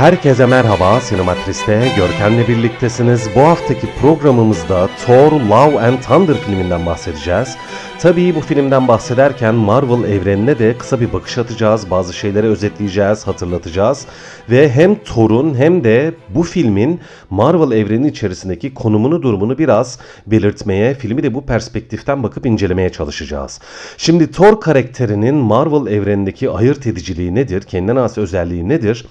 Herkese merhaba, Sinematris'te Görkem'le birliktesiniz. Bu haftaki programımızda Thor Love and Thunder filminden bahsedeceğiz. Tabii bu filmden bahsederken Marvel evrenine de kısa bir bakış atacağız. Bazı şeyleri özetleyeceğiz, hatırlatacağız. Ve hem Thor'un hem de bu filmin Marvel evreni içerisindeki konumunu durumunu biraz belirtmeye, filmi de bu perspektiften bakıp incelemeye çalışacağız. Şimdi Thor karakterinin Marvel evrenindeki ayırt ediciliği nedir? Kendine has özelliği nedir?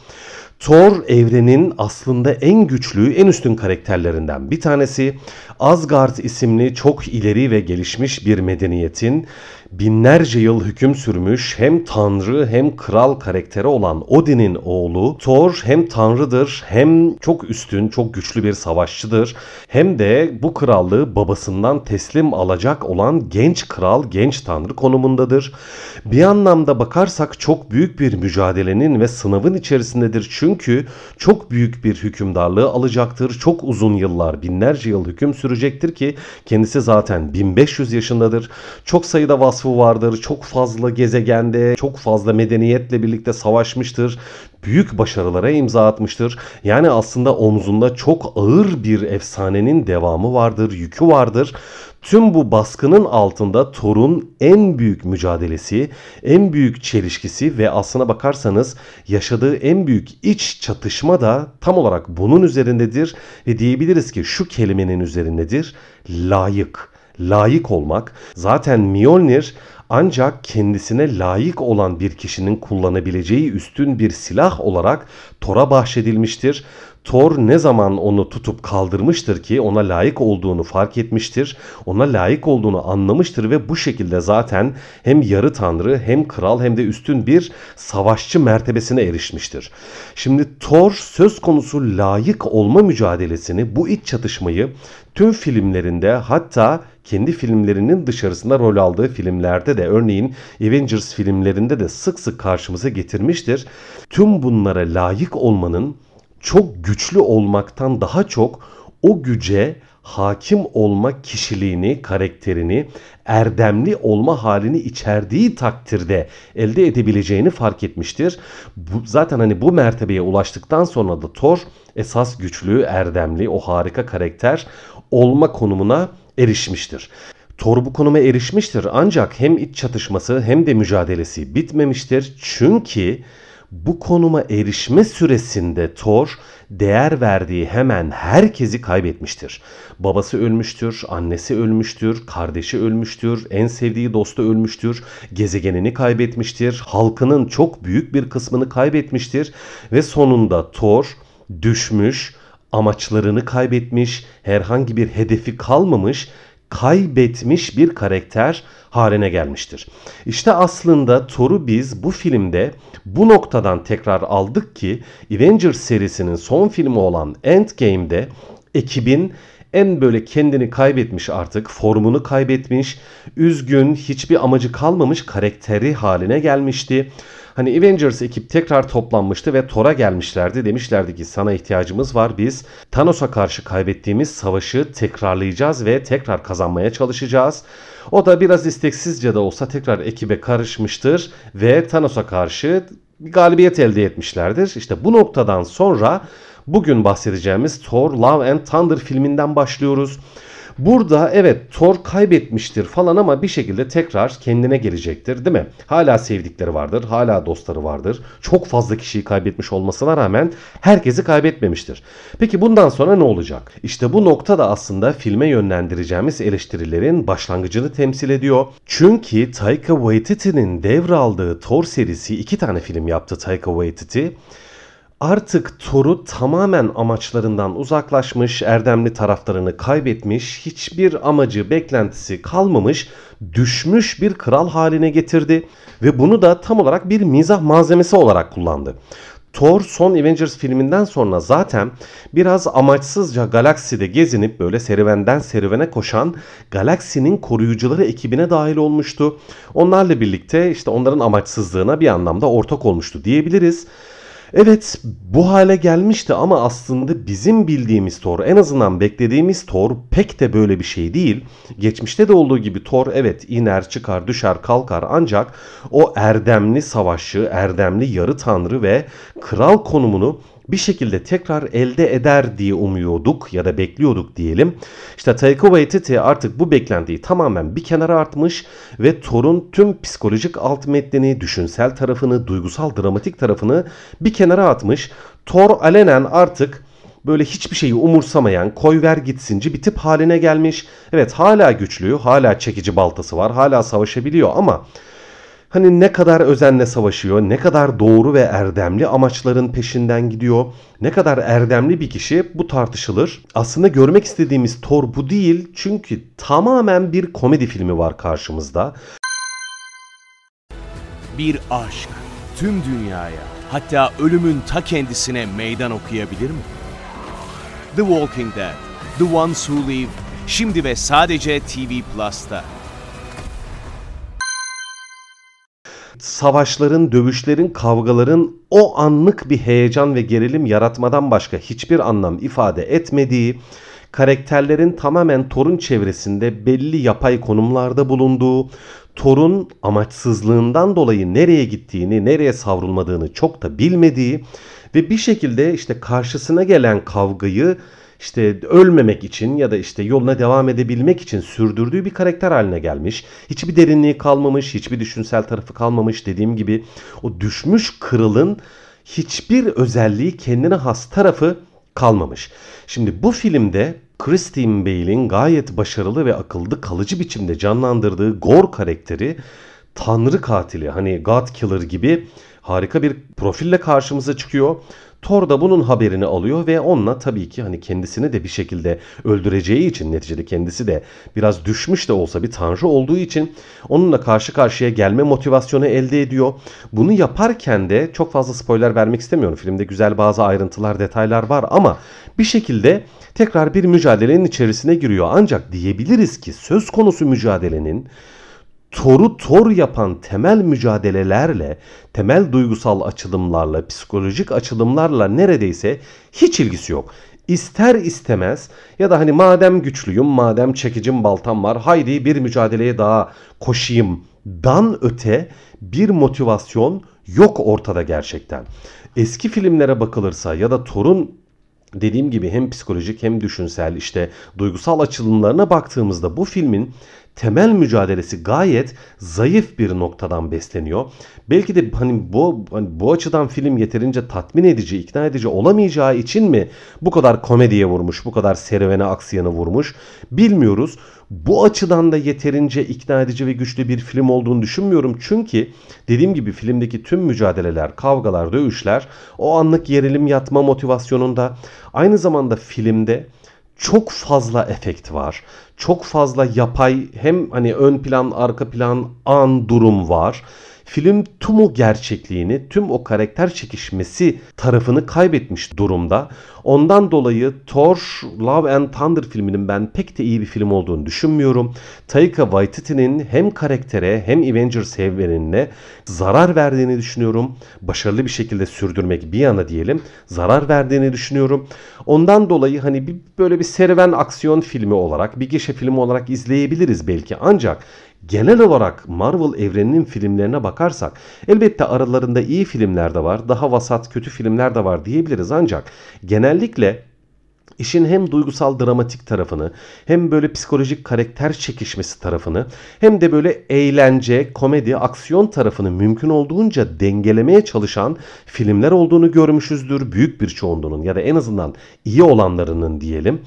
Thor evrenin aslında en güçlü, en üstün karakterlerinden bir tanesi. Asgard isimli çok ileri ve gelişmiş bir medeniyetin binlerce yıl hüküm sürmüş hem tanrı hem kral karakteri olan Odin'in oğlu Thor hem tanrıdır hem çok üstün, çok güçlü bir savaşçıdır. Hem de bu krallığı babasından teslim alacak olan genç kral, genç tanrı konumundadır. Bir anlamda bakarsak çok büyük bir mücadelenin ve sınavın içerisindedir. Çünkü çok büyük bir hükümdarlığı alacaktır. Çok uzun yıllar, binlerce yıl hüküm sürecektir ki kendisi zaten 1500 yaşındadır. Çok sayıda vasfı vasfı vardır. Çok fazla gezegende, çok fazla medeniyetle birlikte savaşmıştır. Büyük başarılara imza atmıştır. Yani aslında omzunda çok ağır bir efsanenin devamı vardır, yükü vardır. Tüm bu baskının altında Thor'un en büyük mücadelesi, en büyük çelişkisi ve aslına bakarsanız yaşadığı en büyük iç çatışma da tam olarak bunun üzerindedir ve diyebiliriz ki şu kelimenin üzerindedir. Layık layık olmak. Zaten Mjolnir ancak kendisine layık olan bir kişinin kullanabileceği üstün bir silah olarak Thor'a bahşedilmiştir. Thor ne zaman onu tutup kaldırmıştır ki ona layık olduğunu fark etmiştir. Ona layık olduğunu anlamıştır ve bu şekilde zaten hem yarı tanrı hem kral hem de üstün bir savaşçı mertebesine erişmiştir. Şimdi Thor söz konusu layık olma mücadelesini bu iç çatışmayı tüm filmlerinde hatta kendi filmlerinin dışarısında rol aldığı filmlerde de örneğin Avengers filmlerinde de sık sık karşımıza getirmiştir. Tüm bunlara layık olmanın çok güçlü olmaktan daha çok o güce hakim olma kişiliğini, karakterini, erdemli olma halini içerdiği takdirde elde edebileceğini fark etmiştir. Bu, zaten hani bu mertebeye ulaştıktan sonra da Thor esas güçlü, erdemli, o harika karakter olma konumuna erişmiştir. Thor bu konuma erişmiştir ancak hem iç çatışması hem de mücadelesi bitmemiştir. Çünkü bu konuma erişme süresinde Thor değer verdiği hemen herkesi kaybetmiştir. Babası ölmüştür, annesi ölmüştür, kardeşi ölmüştür, en sevdiği dostu ölmüştür, gezegenini kaybetmiştir, halkının çok büyük bir kısmını kaybetmiştir ve sonunda Thor düşmüş, amaçlarını kaybetmiş, herhangi bir hedefi kalmamış, kaybetmiş bir karakter haline gelmiştir. İşte aslında Thor'u biz bu filmde bu noktadan tekrar aldık ki Avengers serisinin son filmi olan Endgame'de ekibin en böyle kendini kaybetmiş artık, formunu kaybetmiş, üzgün, hiçbir amacı kalmamış karakteri haline gelmişti. Hani Avengers ekip tekrar toplanmıştı ve Thor'a gelmişlerdi. Demişlerdi ki sana ihtiyacımız var. Biz Thanos'a karşı kaybettiğimiz savaşı tekrarlayacağız ve tekrar kazanmaya çalışacağız. O da biraz isteksizce de olsa tekrar ekibe karışmıştır ve Thanos'a karşı galibiyet elde etmişlerdir. İşte bu noktadan sonra bugün bahsedeceğimiz Thor Love and Thunder filminden başlıyoruz. Burada evet Thor kaybetmiştir falan ama bir şekilde tekrar kendine gelecektir değil mi? Hala sevdikleri vardır, hala dostları vardır. Çok fazla kişiyi kaybetmiş olmasına rağmen herkesi kaybetmemiştir. Peki bundan sonra ne olacak? İşte bu nokta da aslında filme yönlendireceğimiz eleştirilerin başlangıcını temsil ediyor. Çünkü Taika Waititi'nin devraldığı Thor serisi iki tane film yaptı Taika Waititi artık Thor'u tamamen amaçlarından uzaklaşmış, erdemli taraflarını kaybetmiş, hiçbir amacı, beklentisi kalmamış, düşmüş bir kral haline getirdi ve bunu da tam olarak bir mizah malzemesi olarak kullandı. Thor son Avengers filminden sonra zaten biraz amaçsızca galakside gezinip böyle serüvenden serüvene koşan galaksinin koruyucuları ekibine dahil olmuştu. Onlarla birlikte işte onların amaçsızlığına bir anlamda ortak olmuştu diyebiliriz. Evet bu hale gelmişti ama aslında bizim bildiğimiz Thor en azından beklediğimiz Thor pek de böyle bir şey değil. Geçmişte de olduğu gibi Thor evet iner çıkar düşer kalkar ancak o erdemli savaşçı, erdemli yarı tanrı ve kral konumunu bir şekilde tekrar elde eder diye umuyorduk ya da bekliyorduk diyelim. İşte Taika Waititi artık bu beklentiyi tamamen bir kenara atmış ve Thor'un tüm psikolojik alt metnini, düşünsel tarafını, duygusal dramatik tarafını bir kenara atmış. Thor alenen artık böyle hiçbir şeyi umursamayan, koy ver gitsinci bir tip haline gelmiş. Evet hala güçlü, hala çekici baltası var, hala savaşabiliyor ama Hani ne kadar özenle savaşıyor, ne kadar doğru ve erdemli amaçların peşinden gidiyor, ne kadar erdemli bir kişi bu tartışılır. Aslında görmek istediğimiz Thor bu değil çünkü tamamen bir komedi filmi var karşımızda. Bir aşk tüm dünyaya hatta ölümün ta kendisine meydan okuyabilir mi? The Walking Dead, The Ones Who Live, şimdi ve sadece TV Plus'ta. Savaşların, dövüşlerin, kavgaların o anlık bir heyecan ve gerilim yaratmadan başka hiçbir anlam ifade etmediği, karakterlerin tamamen Thor'un çevresinde belli yapay konumlarda bulunduğu, Thor'un amaçsızlığından dolayı nereye gittiğini, nereye savrulmadığını çok da bilmediği ve bir şekilde işte karşısına gelen kavgayı işte ölmemek için ya da işte yoluna devam edebilmek için sürdürdüğü bir karakter haline gelmiş. Hiçbir derinliği kalmamış, hiçbir düşünsel tarafı kalmamış. Dediğim gibi o düşmüş kırılın hiçbir özelliği kendine has tarafı kalmamış. Şimdi bu filmde Christine Bale'in gayet başarılı ve akıllı kalıcı biçimde canlandırdığı Gore karakteri tanrı katili hani God Killer gibi harika bir profille karşımıza çıkıyor. Thor da bunun haberini alıyor ve onunla tabii ki hani kendisini de bir şekilde öldüreceği için neticede kendisi de biraz düşmüş de olsa bir tanrı olduğu için onunla karşı karşıya gelme motivasyonu elde ediyor. Bunu yaparken de çok fazla spoiler vermek istemiyorum. Filmde güzel bazı ayrıntılar, detaylar var ama bir şekilde tekrar bir mücadelenin içerisine giriyor. Ancak diyebiliriz ki söz konusu mücadelenin Thor'u Thor yapan temel mücadelelerle, temel duygusal açılımlarla, psikolojik açılımlarla neredeyse hiç ilgisi yok. İster istemez ya da hani madem güçlüyüm, madem çekicim baltam var, haydi bir mücadeleye daha koşayım dan öte bir motivasyon yok ortada gerçekten. Eski filmlere bakılırsa ya da Thor'un dediğim gibi hem psikolojik hem düşünsel işte duygusal açılımlarına baktığımızda bu filmin temel mücadelesi gayet zayıf bir noktadan besleniyor. Belki de hani bu hani bu açıdan film yeterince tatmin edici, ikna edici olamayacağı için mi bu kadar komediye vurmuş, bu kadar serüvene aksiyonu vurmuş bilmiyoruz. Bu açıdan da yeterince ikna edici ve güçlü bir film olduğunu düşünmüyorum. Çünkü dediğim gibi filmdeki tüm mücadeleler, kavgalar, dövüşler o anlık gerilim yatma motivasyonunda aynı zamanda filmde çok fazla efekt var. Çok fazla yapay hem hani ön plan, arka plan, an durum var. Film tüm o gerçekliğini, tüm o karakter çekişmesi tarafını kaybetmiş durumda. Ondan dolayı Thor Love and Thunder filminin ben pek de iyi bir film olduğunu düşünmüyorum. Taika Waititi'nin hem karaktere hem Avengers evrenine zarar verdiğini düşünüyorum. Başarılı bir şekilde sürdürmek bir yana diyelim. Zarar verdiğini düşünüyorum. Ondan dolayı hani bir, böyle bir serüven aksiyon filmi olarak, bir gişe filmi olarak izleyebiliriz belki. Ancak genel olarak Marvel evreninin filmlerine bakarsak elbette aralarında iyi filmler de var, daha vasat kötü filmler de var diyebiliriz ancak genellikle işin hem duygusal dramatik tarafını hem böyle psikolojik karakter çekişmesi tarafını hem de böyle eğlence, komedi, aksiyon tarafını mümkün olduğunca dengelemeye çalışan filmler olduğunu görmüşüzdür. Büyük bir çoğunluğunun ya da en azından iyi olanlarının diyelim.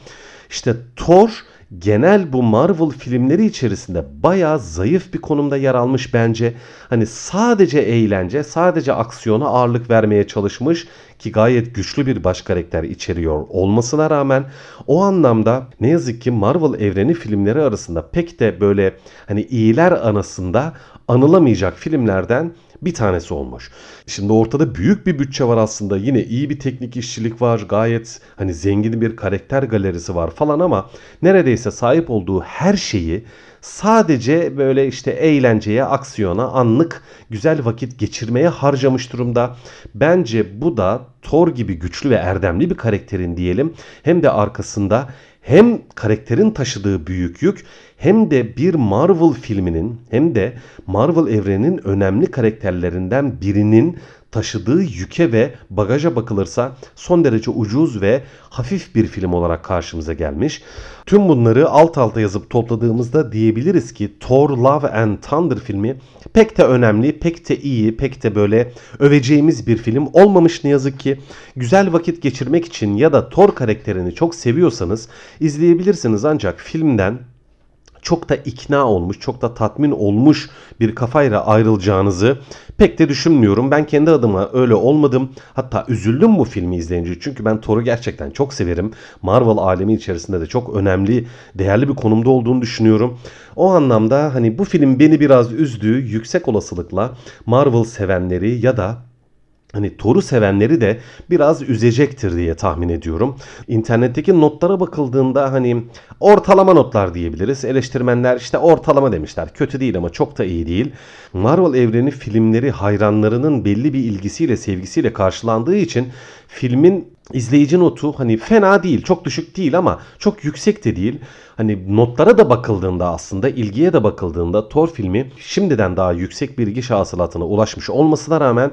İşte Thor genel bu Marvel filmleri içerisinde bayağı zayıf bir konumda yer almış bence. Hani sadece eğlence, sadece aksiyona ağırlık vermeye çalışmış ki gayet güçlü bir baş karakter içeriyor olmasına rağmen o anlamda ne yazık ki Marvel evreni filmleri arasında pek de böyle hani iyiler anasında anılamayacak filmlerden bir tanesi olmuş. Şimdi ortada büyük bir bütçe var aslında. Yine iyi bir teknik işçilik var. Gayet hani zengin bir karakter galerisi var falan ama neredeyse sahip olduğu her şeyi sadece böyle işte eğlenceye, aksiyona, anlık güzel vakit geçirmeye harcamış durumda. Bence bu da Thor gibi güçlü ve erdemli bir karakterin diyelim hem de arkasında hem karakterin taşıdığı büyük yük hem de bir Marvel filminin hem de Marvel evreninin önemli karakterlerinden birinin taşıdığı yüke ve bagaja bakılırsa son derece ucuz ve hafif bir film olarak karşımıza gelmiş. Tüm bunları alt alta yazıp topladığımızda diyebiliriz ki Thor Love and Thunder filmi pek de önemli, pek de iyi, pek de böyle öveceğimiz bir film olmamış ne yazık ki. Güzel vakit geçirmek için ya da Thor karakterini çok seviyorsanız izleyebilirsiniz ancak filmden çok da ikna olmuş, çok da tatmin olmuş bir kafayla ayrılacağınızı pek de düşünmüyorum. Ben kendi adıma öyle olmadım. Hatta üzüldüm bu filmi izleyince. Çünkü ben Thor'u gerçekten çok severim. Marvel alemi içerisinde de çok önemli, değerli bir konumda olduğunu düşünüyorum. O anlamda hani bu film beni biraz üzdü. Yüksek olasılıkla Marvel sevenleri ya da hani Thor'u sevenleri de biraz üzecektir diye tahmin ediyorum. İnternetteki notlara bakıldığında hani ortalama notlar diyebiliriz. Eleştirmenler işte ortalama demişler. Kötü değil ama çok da iyi değil. Marvel evreni filmleri hayranlarının belli bir ilgisiyle, sevgisiyle karşılandığı için filmin izleyici notu hani fena değil, çok düşük değil ama çok yüksek de değil. Hani notlara da bakıldığında aslında ilgiye de bakıldığında Thor filmi şimdiden daha yüksek bir ilgi hasılatına ulaşmış olmasına rağmen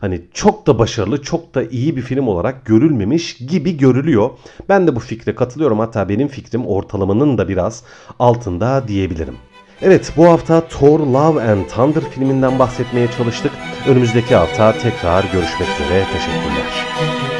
hani çok da başarılı, çok da iyi bir film olarak görülmemiş gibi görülüyor. Ben de bu fikre katılıyorum. Hatta benim fikrim ortalamanın da biraz altında diyebilirim. Evet bu hafta Thor Love and Thunder filminden bahsetmeye çalıştık. Önümüzdeki hafta tekrar görüşmek üzere. Teşekkürler.